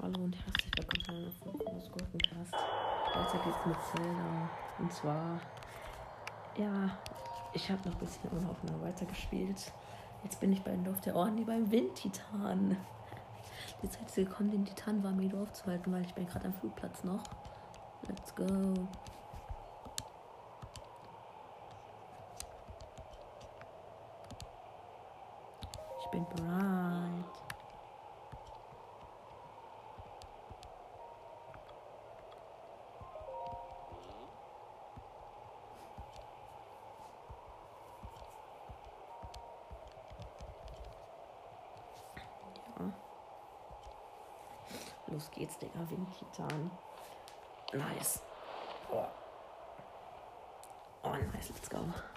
Hallo und herzlich willkommen zu einer Folge von Gurkencast. Weiter geht's mit Zelda. Und zwar, ja, ich habe noch ein bisschen unaufmerksam weitergespielt. Jetzt bin ich bei Dorf der Orden, beim Windtitan. Die Zeit ist gekommen, den Titan war mir aufzuhalten, weil ich bin gerade am Flugplatz noch. Let's go. Bin bereit. Los geht's, Digga. Windtitan. Nice. Oh. oh, nice. Let's go.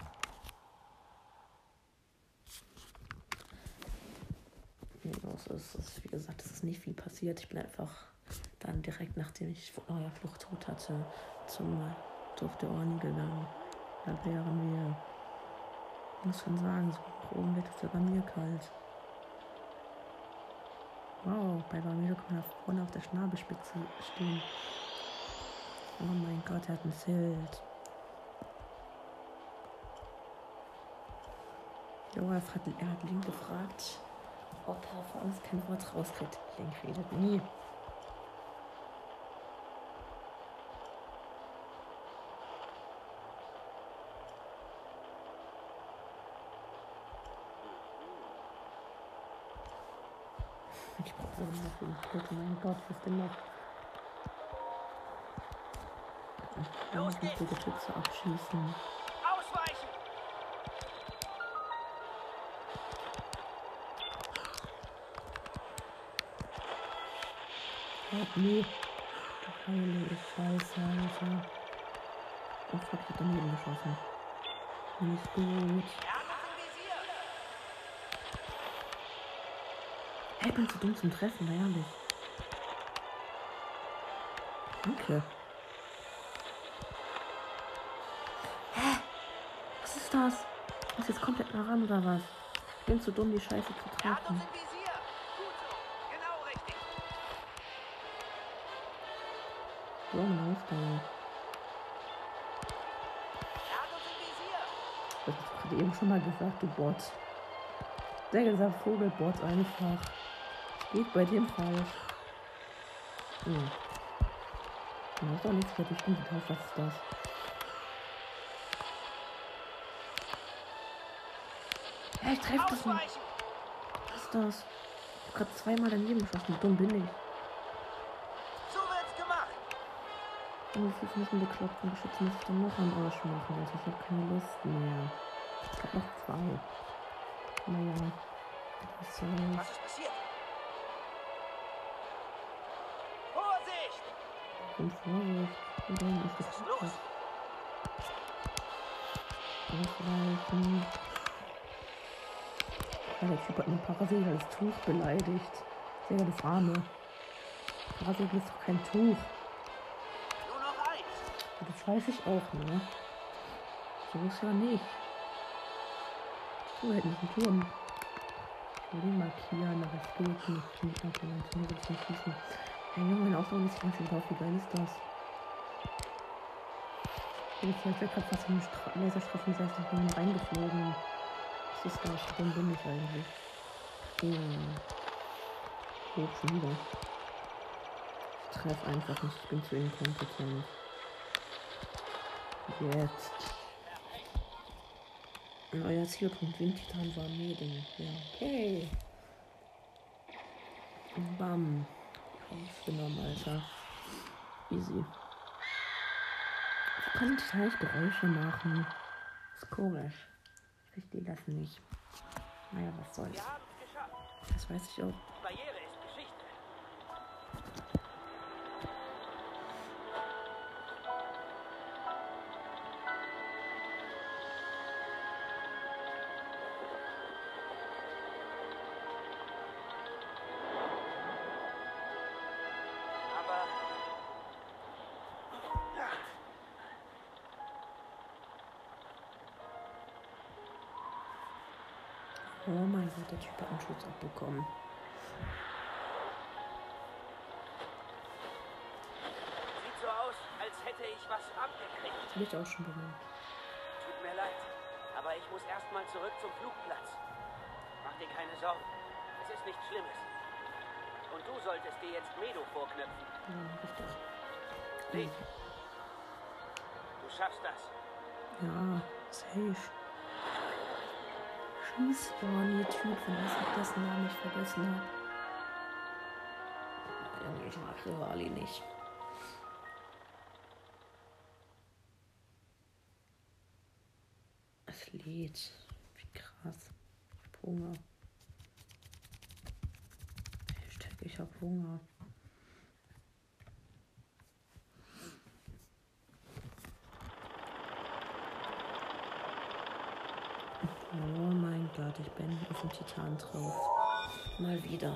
Los ist, ist, wie gesagt, es ist nicht viel passiert. Ich bin einfach dann direkt, nachdem ich Flucht tot hatte, zum Dorf der Ohren gegangen. Da wären wir, ich muss schon sagen, so nach oben wird es ja bei mir kalt. Wow, bei Barmedo kann man vorne auf der Schnabelspitze stehen. Oh mein Gott, er hat ein Schild. Jo, er hat, er hat Link gefragt, ob er vor uns kein Wort rauskriegt. Link redet nie. Ich brauche noch einen Glück. Mein Gott, was denn noch? Ich kann die Geschütze abschießen. Nee. Heilige Scheiße, Alter. Oh fuck, ich hab daneben geschossen. Nicht gut. Hey, bin zu dumm zum Treffen, na ehrlich. Danke. Hä? Was ist das? Muss jetzt komplett nah ran oder was? Ich bin zu dumm, die Scheiße zu treffen. Er im Visier! Das hast gerade eben schon mal gesagt, du Bot. Der gesagt Vogelbot einfach. Geht bei dem falsch. Hm. Du hast auch nichts fertig umgetaucht. Was ist das? Ja, ich treffe das nicht. Was ist das? Ich hab gerade zweimal daneben geschossen. Dumm bin ich? Und wie viel von diesen bekloppten Geschützen muss ich dann noch am Arsch machen? Also ich habe keine Lust mehr. Ich hab noch zwei. Naja. Was soll's. Was ist passiert? Vorsicht! Und Vorsicht. Und dann ist ist los? Ausweichen. Ja, der Typ hat einen Parasegel als Tuch beleidigt. Sehr das Arme. Parasegel ist doch kein Tuch. Weiß ich auch, ne? So ist ja nicht. So hätten wir einen Turm. Ich will den markieren, aber es geht nicht. Ich nicht markieren, dann will ich nicht schießen. Hey Junge, mein Ausdauer ist ganz drauf. Wie geil ist das? Ich bin gerade fast in den ich bin reingeflogen. Was ist das? Warum bin ich eigentlich? Hm. Schon wieder. Ich treffe einfach nicht. Ich bin zu inkompetent. Jetzt. Euer Zielpunkt Windtitan war Mädel. Ja, okay. Bam. Aufgenommen, Alter. Easy. Ich kann nicht Geräusche machen. Ist komisch. Ich verstehe das nicht. Naja, was soll's. Das weiß ich auch. Oh mein Gott, der Typ hat einen Schutz abbekommen. Sieht so aus, als hätte ich was abgekriegt. Das will ich auch schon bekommen. Tut mir leid, aber ich muss erstmal zurück zum Flugplatz. Mach dir keine Sorgen. Es ist nichts Schlimmes. Und du solltest dir jetzt Medo vorknöpfen. Ja, richtig. Leg. Du schaffst das. Ja, safe. Typ, von was ich dessen Namen nicht vergessen habe. Ich mag Rivali nicht. Es lädt. Wie krass. Ich hab Hunger. Ich hab Hunger. Gott, ich bin auf dem Titan drauf. Mal wieder.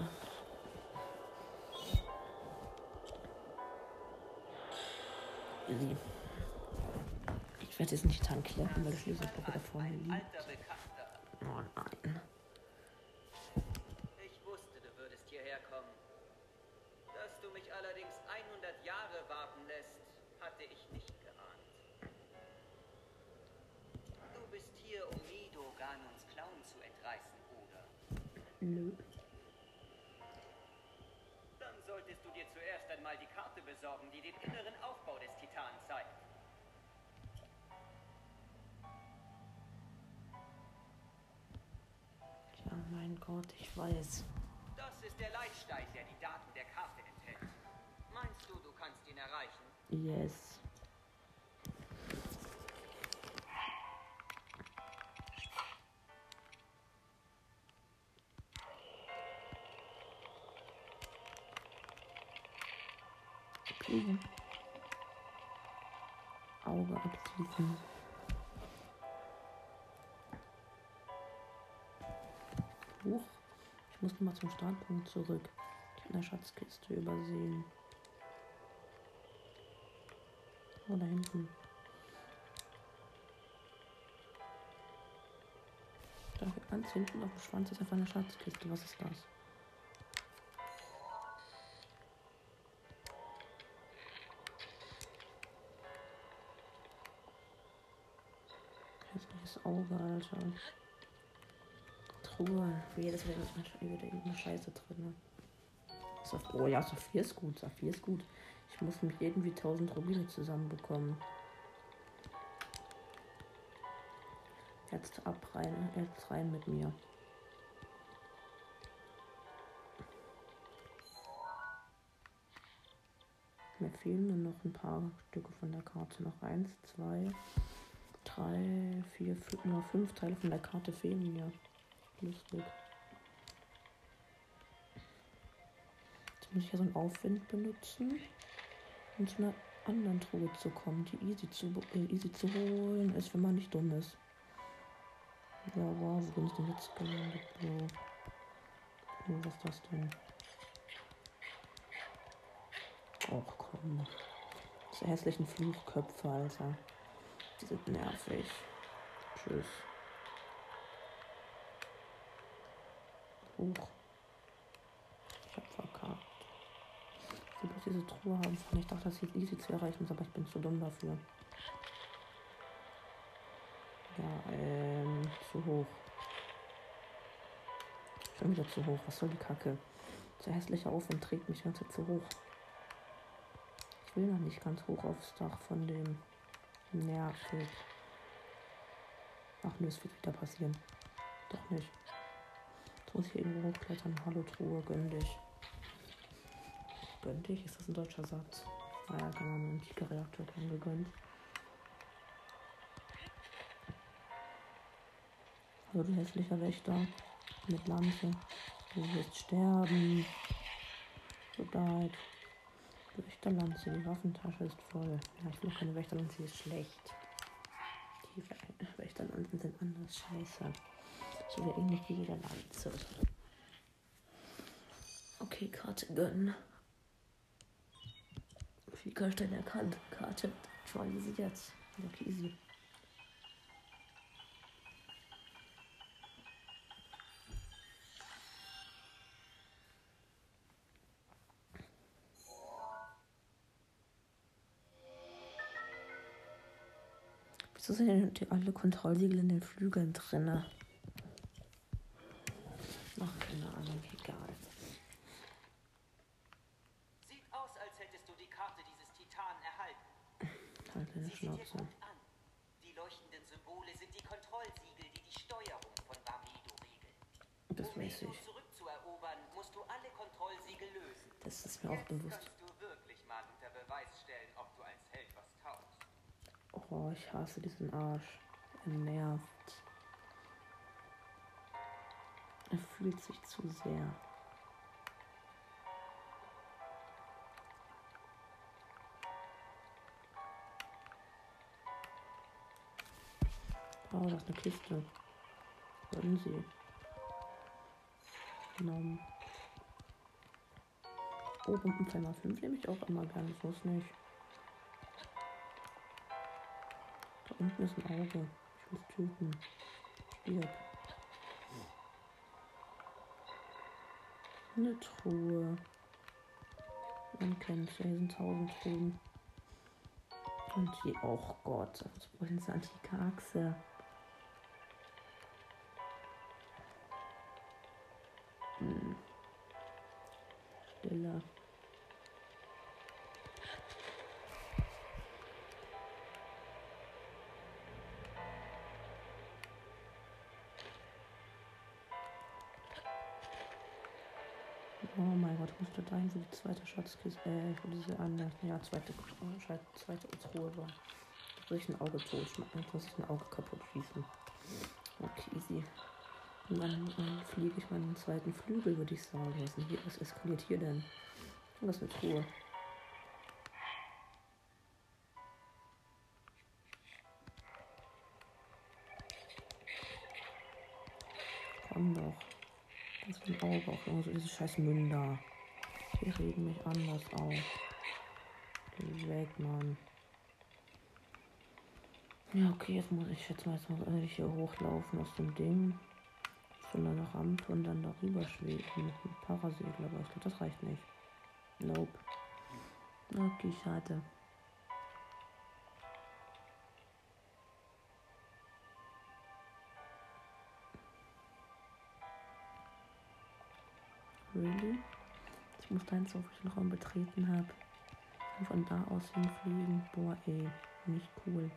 Ich werde jetzt den Titan kleppen, weil der Schlüsselblock wieder vorne liegt. Nö. Dann solltest du dir zuerst einmal die Karte besorgen, die den inneren Aufbau des Titanen zeigt. Ja, mein Gott, ich weiß. Das ist der Leitstein, der die Daten der Karte enthält. Meinst du, du kannst ihn erreichen? Yes. Ich muss nochmal zum Startpunkt zurück. Ich habe eine Schatzkiste übersehen. Oh, da hinten. Da ganz hinten auf dem Schwanz ist einfach eine Schatzkiste. Was ist das? Hässliches Auge, Alter. Truhe. Für jedes wieder irgendeine Scheiße drin. Saf- Oh ja, Saphir ist gut. Saphir ist gut. Ich muss nämlich irgendwie 1000 Rubine zusammenbekommen. Jetzt ab rein, jetzt rein mit mir. Mir fehlen nur noch ein paar Stücke von der Karte. Noch eins, zwei, drei, vier, fünf, nur fünf Teile von der Karte fehlen mir. Lustig. Jetzt muss ich ja so einen Aufwind benutzen, um zu einer anderen Truhe zu kommen, die easy zu, äh, easy zu holen ist, wenn man nicht dumm ist. Ja, wow, wo bin ich denn jetzt gelandet? Wo? Oh, was ist das denn? Och komm. Diese hässlichen Fluchköpfe, Alter. Die sind nervig. Tschüss. Huch. Ich hab verkackt. Ich will diese Truhe haben. Ich dachte, das ist easy zu erreichen aber ich bin zu dumm dafür. Ja, ähm, zu hoch. Schon wieder zu hoch. Was soll die Kacke? Der hässliche Aufwind trägt mich Zeit zu hoch. Ich will noch nicht ganz hoch aufs Dach von dem. Nervig. Ach nö, es wird wieder passieren. Doch nicht. Muss ich irgendwo hochklettern. Hallo Truhe, gönn dich. Gönn dich? Ist das ein deutscher Satz? Naja, keine Ahnung, antike Reaktor kein gegönnt. Hallo du hässlicher Wächter. Mit Lanze. Du wirst sterben. So leid. Wächterlanze, die Waffentasche ist voll. Ja, ich will keine Wächterlanze, die ist schlecht. Die Wä- Wächterlanzen sind anders scheiße. So wie eigentlich jeder Lanze. Okay, Karte gönnen. Wie kann ich denn erkannt? Karte try sie jetzt. Okay, easy. Wieso sind denn alle Kontrollsiegel in den Flügeln drinne? Unter Beweis stellen, ob du als Held was taugst. Oh, ich hasse diesen Arsch. Er nervt. Er fühlt sich zu sehr. Oh, das ist eine Kiste. Wollen Sie? Genommen. Oh, Bombenfänger 5 nehme ich auch immer gerne. So ist nicht. Da unten ist ein Auge. Ich muss töten. Stirb. Eine Truhe. Man kennt ja, hier sind tausend Truhen. Und die, oh Gott, was wollen sie antike Achse? Hm. Stille. Oh mein Gott, muss da dahin, wo die zweite Schatzkiste, äh, wo diese andere, ja, zweite, äh, zweite Truhe war. Da soll ich ein Auge tot schmecken, muss ich ein Auge kaputt schießen. Okay, easy. Und dann äh, fliege ich meinen zweiten Flügel, würde ich sagen. Was, hier, was eskaliert hier denn? Ist eine Truhe. Komm doch. Das ist ein Auge auch irgendwo, diese scheiß Münder. Die reden mich anders auf. Geh weg, Mann. Ja, okay, jetzt muss ich jetzt mal, jetzt muss ich hier hochlaufen aus dem Ding. Einer Rampe und dann darüber schweben mit einem Parasegler, aber ich glaube, das reicht nicht. Nope. Okay, schade. Really? Ich muss da jetzt auf den Raum betreten habe. Von da aus hinfliegen. Boah, ey. Nicht cool.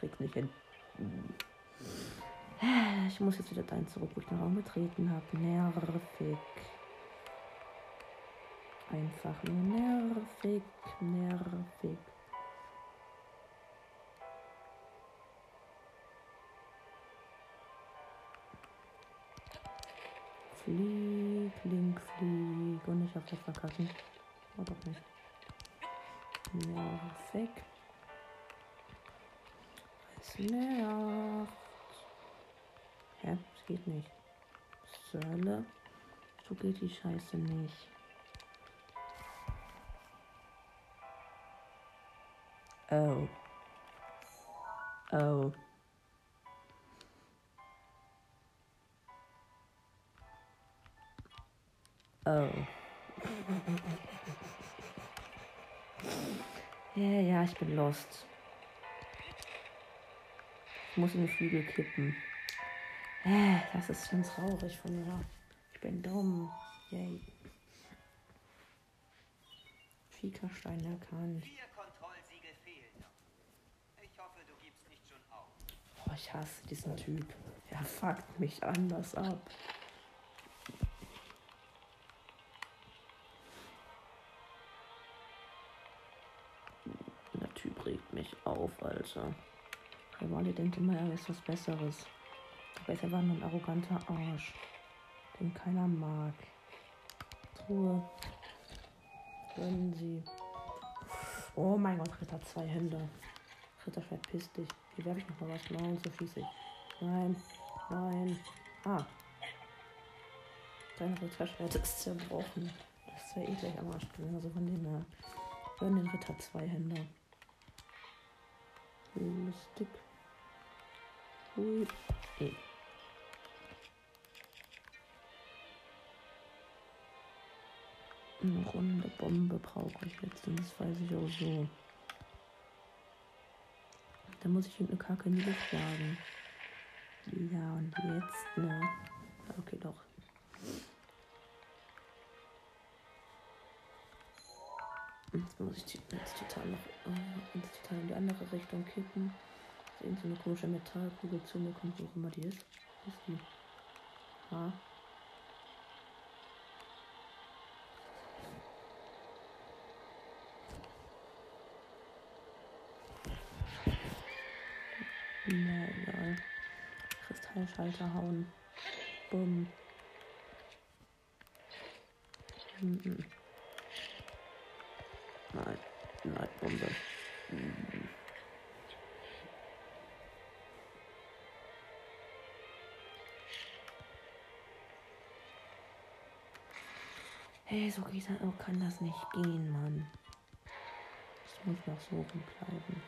Krieg's nicht hin. Ich muss jetzt wieder dahin zurück, wo ich den Raum betreten habe. Nervig. Einfach nur nervig, nervig. Flieg, Link, flieg. Und nicht auf das verkacken. Oh, doch nicht. Nervig. Es nervt. Hä? Es geht nicht. Sölle. So geht die Scheiße nicht. Oh. Oh. Oh. Ja, ja, ich bin lost. Ich muss in die Flügel kippen. Äh, Das ist schon traurig von mir. Ich bin dumm. Yay. Fiekerstein erkannt. Boah, ich hasse diesen Typ. Er fuckt mich anders ab. Der Typ regt mich auf, Alter. Rivali denkt immer, er ist was Besseres. Aber ist einfach nur ein arroganter Arsch, den keiner mag. Truhe. Gönnen Sie. Oh mein Gott, Ritter, zwei Hände. Ritter, verpiss dich. Hier werfe ich noch mal was. Nein, so schieße ich. Nein, nein. Ah. Dein Ritterschwert ist zerbrochen. Das ja eh gleich am Arsch gewesen. Also von dem her. Gönn den Ritter zwei Hände. Lustig. Hui. Eh. Eine runde Bombe brauche ich jetzt und das weiß ich auch so. Da muss ich irgendeine Kacke in die Luft jagen. Ja, und jetzt, ne? Okay, doch. Jetzt muss ich jetzt total noch äh, jetzt total in die andere Richtung kippen. Sehen so eine komische Metallkugel zu mir kommt, wo auch immer die ist. Wo ist die? Ha. Na egal. Kristallschalter hauen. Bumm. Mhm. Nein, nein, Bombe. Hey, so geht das, oh, kann das nicht gehen, Mann. Ich muss noch so rumbleiben.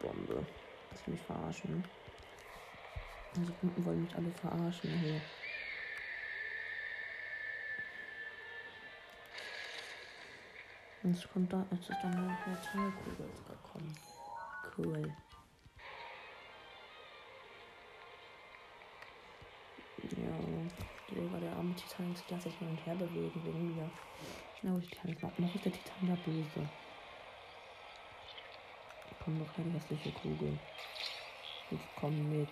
Bombe. Das will mich verarschen. Also Kunden wollen mich alle verarschen hier. Jetzt kommt da, jetzt ist dann eine Metallkugel gekommen. Cool. Ja, Digga, der arme Titan sich ganze Zeit hin und her bewegen wegen mir. Na, ich kann nicht noch ist der Titan da böse. Komm doch keine hässliche Kugel. Jetzt komm mit.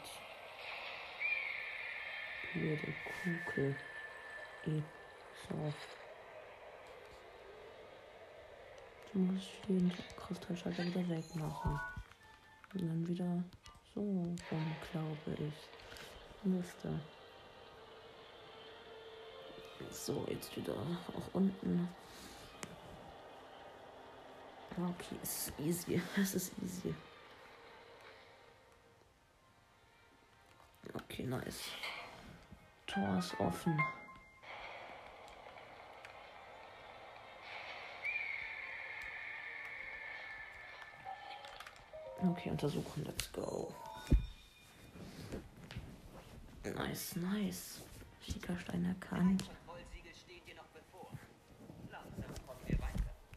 Blöde Kugel. E. So. Du musst den Kristallschalter wieder wegmachen. Und dann wieder so rum, glaube ich. Müsste. So, jetzt wieder auch unten. Okay, es ist easy. Es ist easy. Okay, nice. Tor ist offen. Okay, untersuchen. Let's go. Nice, nice. Schickerstein erkannt.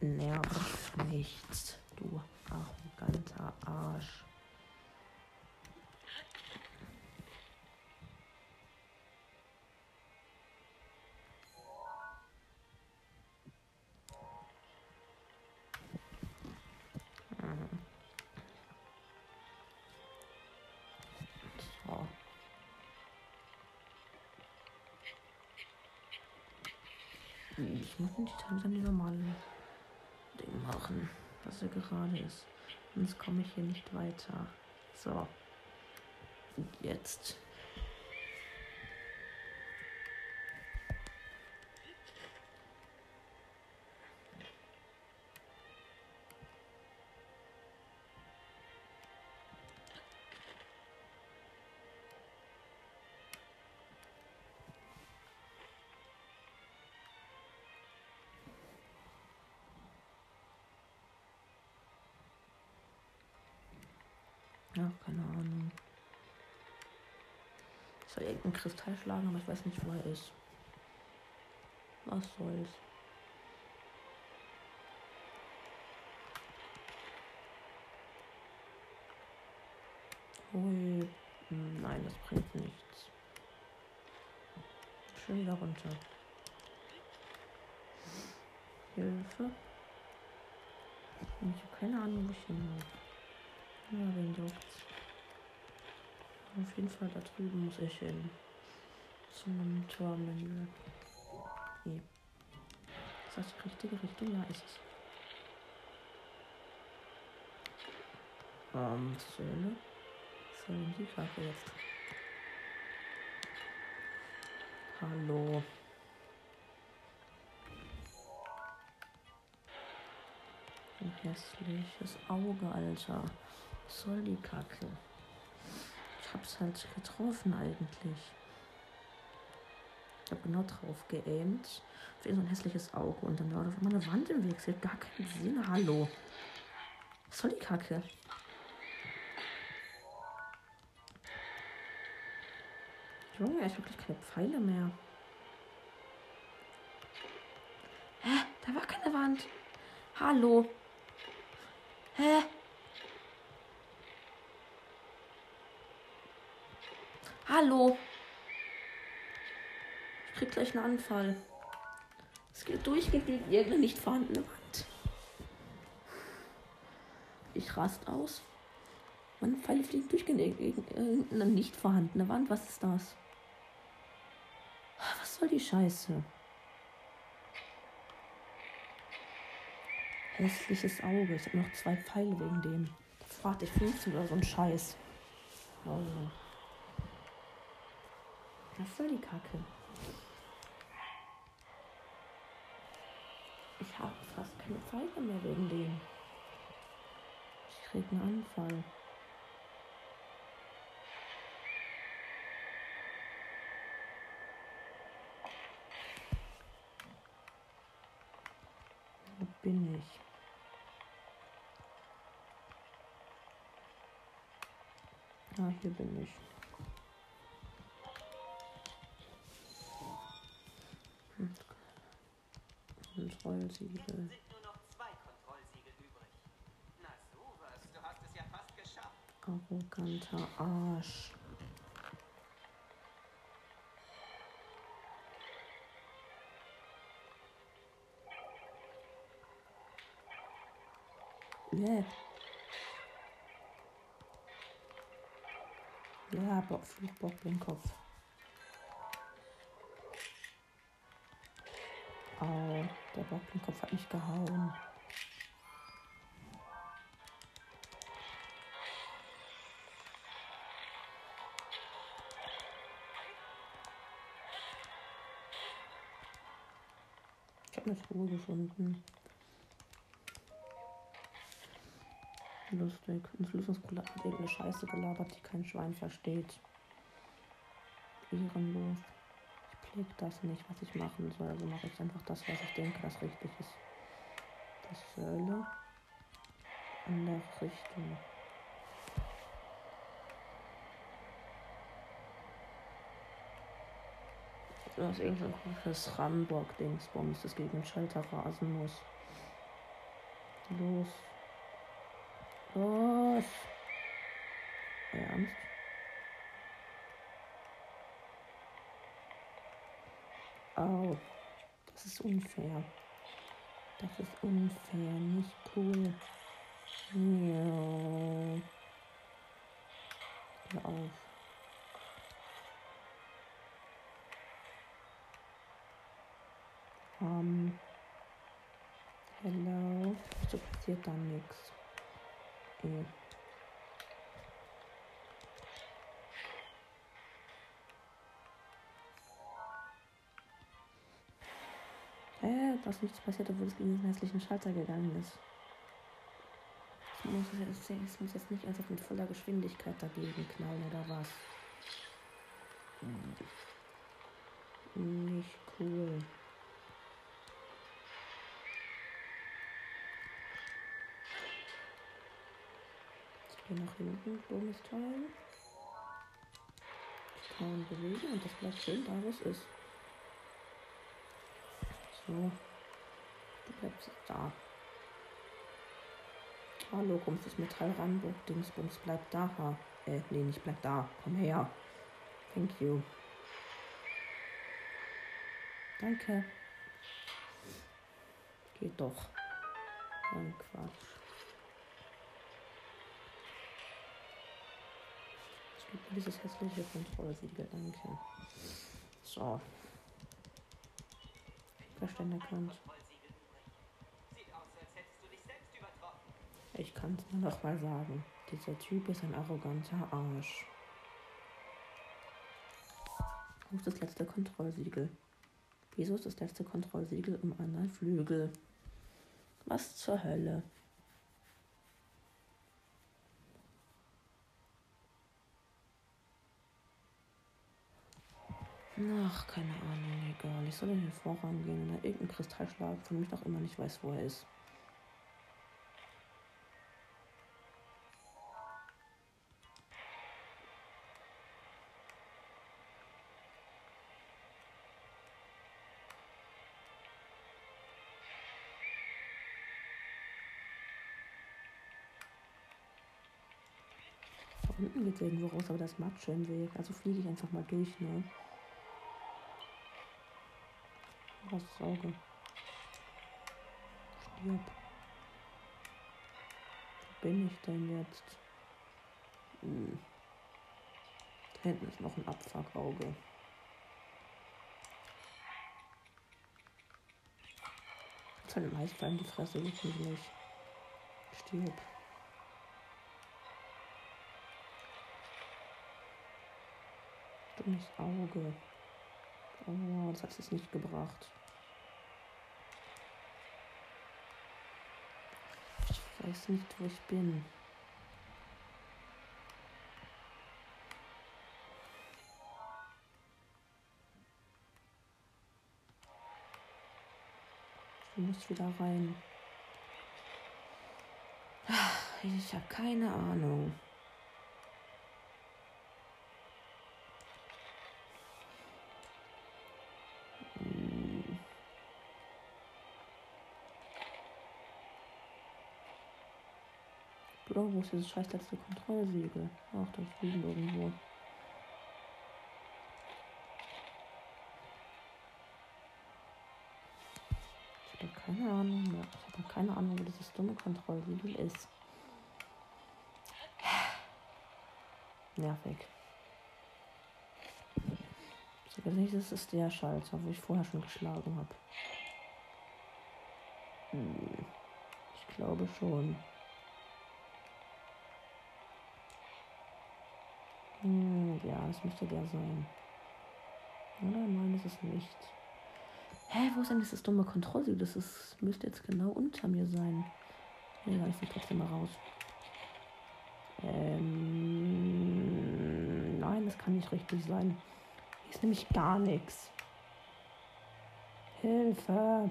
Nerv nichts, du arroganter Arsch. Ich muss den Titan dann die normale Ding machen, was er gerade ist. Sonst komme ich hier nicht weiter. So. Und jetzt. Irgendeinen Kristall schlagen, aber ich weiß nicht, wo er ist. Was soll's. Hui. Hm, Nein, das bringt nichts. Schön wieder runter. Hilfe. Ich habe keine Ahnung, wo ich hin muss. Ja, wen juckt's? Auf jeden Fall da drüben muss ich hin. Zum Tormenü. Nee. Ist das die richtige Richtung? Ja, ist es. Ähm, Söhne. Denn die Kacke jetzt? Hallo. Ein hässliches Auge, Alter. Was soll die Kacke? hab's halt getroffen eigentlich. Ich habe genau drauf geaimt. Für so ein hässliches Auge. Und dann war auf einmal eine Wand im Weg. Sieht gar keinen Sinn. Hallo. Was soll die Kacke? Junge, ich habe gleich keine Pfeile mehr. Hä? Da war keine Wand. Hallo. Hä? Anfall. Es geht durchgehend gegen irgendeine nicht vorhandene Wand. Ich rast aus. Meine Pfeile fliegen durchgehend gegen irgendeine nicht vorhandene Wand. Was ist das? Was soll die Scheiße? Hässliches Auge. Ich habe noch zwei Pfeile wegen dem. Warte ich 15 oder so ein Scheiß. Also. Was soll die Kacke? Ich habe fast keine Pfeile mehr wegen dem. Ich krieg einen Anfall. Wo bin ich? Ah, hier bin ich. Kontrollsiegel. sind nur noch zwei Kontrollsiegel übrig. Na sowas, du hast es ja fast geschafft. Arroganter Arsch. Yeah. Ja, Bock, Flugbock den Kopf. Au, der Bock den Kopf hat mich gehauen. Habe eine Truhe gefunden. Lustig. Ein Flüchtlingsbruder hat irgendeine Scheiße gelabert, die kein Schwein versteht. Ehrenlos. Ich blick das nicht, was ich machen soll. Also mache ich einfach das, was ich denke, das richtig ist. Das Säule. Andere Richtung. Das ist irgendein komisches Ramburg-Dingsbums, das gegen den Schalter rasen muss. Los. Los. Ernst? Au. Das ist unfair. Das ist unfair, nicht cool. Ja. Hör auf. Um, hello. So passiert dann nichts. Eh. Hä? Da ist nichts passiert, obwohl es gegen den hässlichen Schalter gegangen ist. Ich muss jetzt, ich muss jetzt nicht einfach mit voller Geschwindigkeit dagegen knallen oder was? Hm. Nicht cool. Gehe nach hinten, dummes Teil. Ich kann bewegen und das bleibt schön da, wo es ist. So. Du bleibst da. Hallo, kommst das Metall Ramburg, Dingsbums, bleib da. Ha. Äh, nee, nicht bleib da. Komm her. Thank you. Danke. Geht doch. Ein Quatsch. Dieses hässliche Kontrollsiegel, danke. So. Selbst übertroffen. Ich kann es nur noch mal sagen. Dieser Typ ist ein arroganter Arsch. Wo ist das letzte Kontrollsiegel? Wieso ist das letzte Kontrollsiegel im anderen Flügel? Was zur Hölle? Ach, keine Ahnung, egal. Ich soll in den Vorraum gehen und da irgendeinen Kristall schlagen, von dem noch immer nicht weiß, wo er ist. Da unten geht es irgendwo raus, aber das macht schön Weg. Also fliege ich einfach mal durch, ne? Ist Auge? Stirb. Wo bin ich denn jetzt? Hm. Da hinten ist noch ein Abfuckauge. Von dem Eisball in die Fresse, wirklich nicht. Stirb. Dummes Auge. Oh, das hat es nicht gebracht. Ich weiß nicht, wo ich bin. Ich muss wieder rein. Ich habe keine Ahnung. Bro, wo ist dieses scheiß letzte Kontrollsiegel? Ach, das liegen irgendwo. Ich habe keine Ahnung mehr. Ich habe keine Ahnung, wo dieses dumme Kontrollsiegel ist. Nervig. Sogar nicht, das ist der Schalter, wo ich vorher schon geschlagen habe. Hm, ich glaube schon. Hm, ja, es müsste der sein. Oder? Nein, das ist nicht. Hä, wo ist denn dieses dumme Kontrollsiegel? Das ist, müsste jetzt genau unter mir sein. Egal, ich will trotzdem mal raus. Ähm, nein, das kann nicht richtig sein. Hier ist nämlich gar nichts. Hilfe!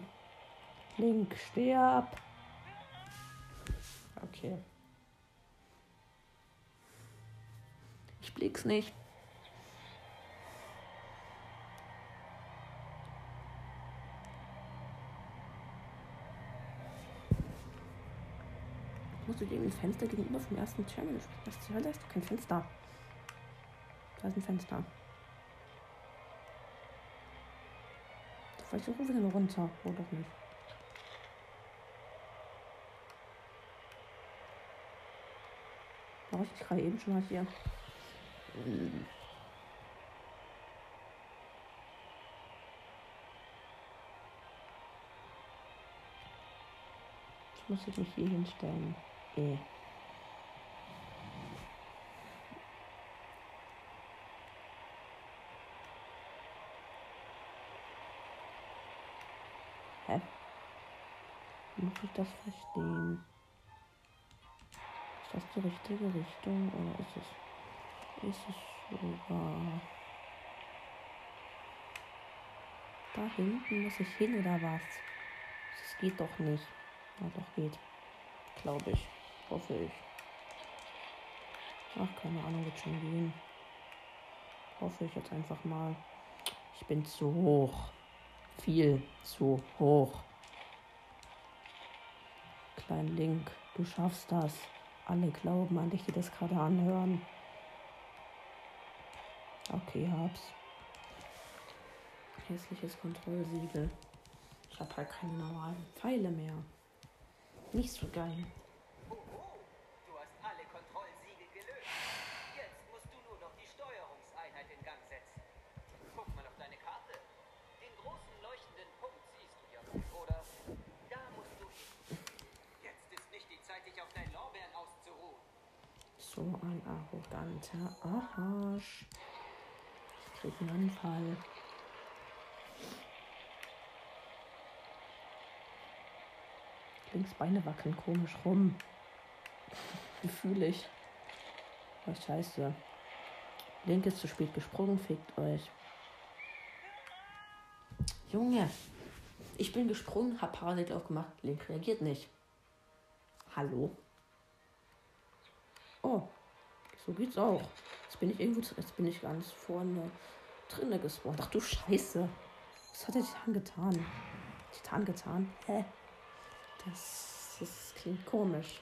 Link, stirb! Okay. Blick's nicht. Musst du ein Fenster gegenüber vom ersten Terminal Was zur Hölle ist doch kein Fenster? Da ist ein Fenster. Vielleicht rufe ich den runter. Oh, doch nicht. War ich gerade eben schon mal hier? Ich muss jetzt mich hier hinstellen. Eh. Hä? Muss ich das verstehen? Ist das die richtige Richtung oder ist es ist es sogar. Da hinten muss ich hin oder was? Das geht doch nicht. Ja, doch geht. Glaube ich. Hoffe ich. Ach, keine Ahnung, wird schon gehen. Hoffe ich jetzt einfach mal. Ich bin zu hoch. Viel zu hoch. Klein Link, du schaffst das. Alle glauben an dich, die das gerade anhören. Okay, hab's. Hässliches Kontrollsiegel. Ich habe halt keine normalen Pfeile mehr. Nicht so geil. Du hast alle Kontrollsiegel gelöst. Jetzt musst du nur noch die Steuerungseinheit in Gang setzen. Guck mal auf deine Karte. Den großen leuchtenden Punkt siehst du ja wohl, oder? Da musst du hin. Jetzt ist nicht die Zeit, dich auf deinen Lorbeeren auszuruhen. So ein arroganter Arsch. Einen Anfall. Links Beine wackeln komisch rum. Fühle ich? Oh, scheiße. Link ist zu spät gesprungen, fickt euch. Junge, ich bin gesprungen, hab Paradelauf gemacht. Link reagiert nicht. Hallo? Oh, so geht's auch. Jetzt bin ich irgendwo, jetzt bin ich ganz vorne drinne gespawnt. Ach du Scheiße. Was hat der Titan getan? Titan getan? Hä? Das, das klingt komisch.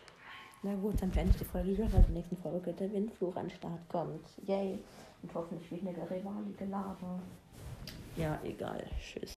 Na gut, dann beende ich die Folge hier, weil die nächste Folge der Windfluch an den Start kommt. Yay. Und hoffentlich eine rivalige Lava. Ja, egal. Tschüss.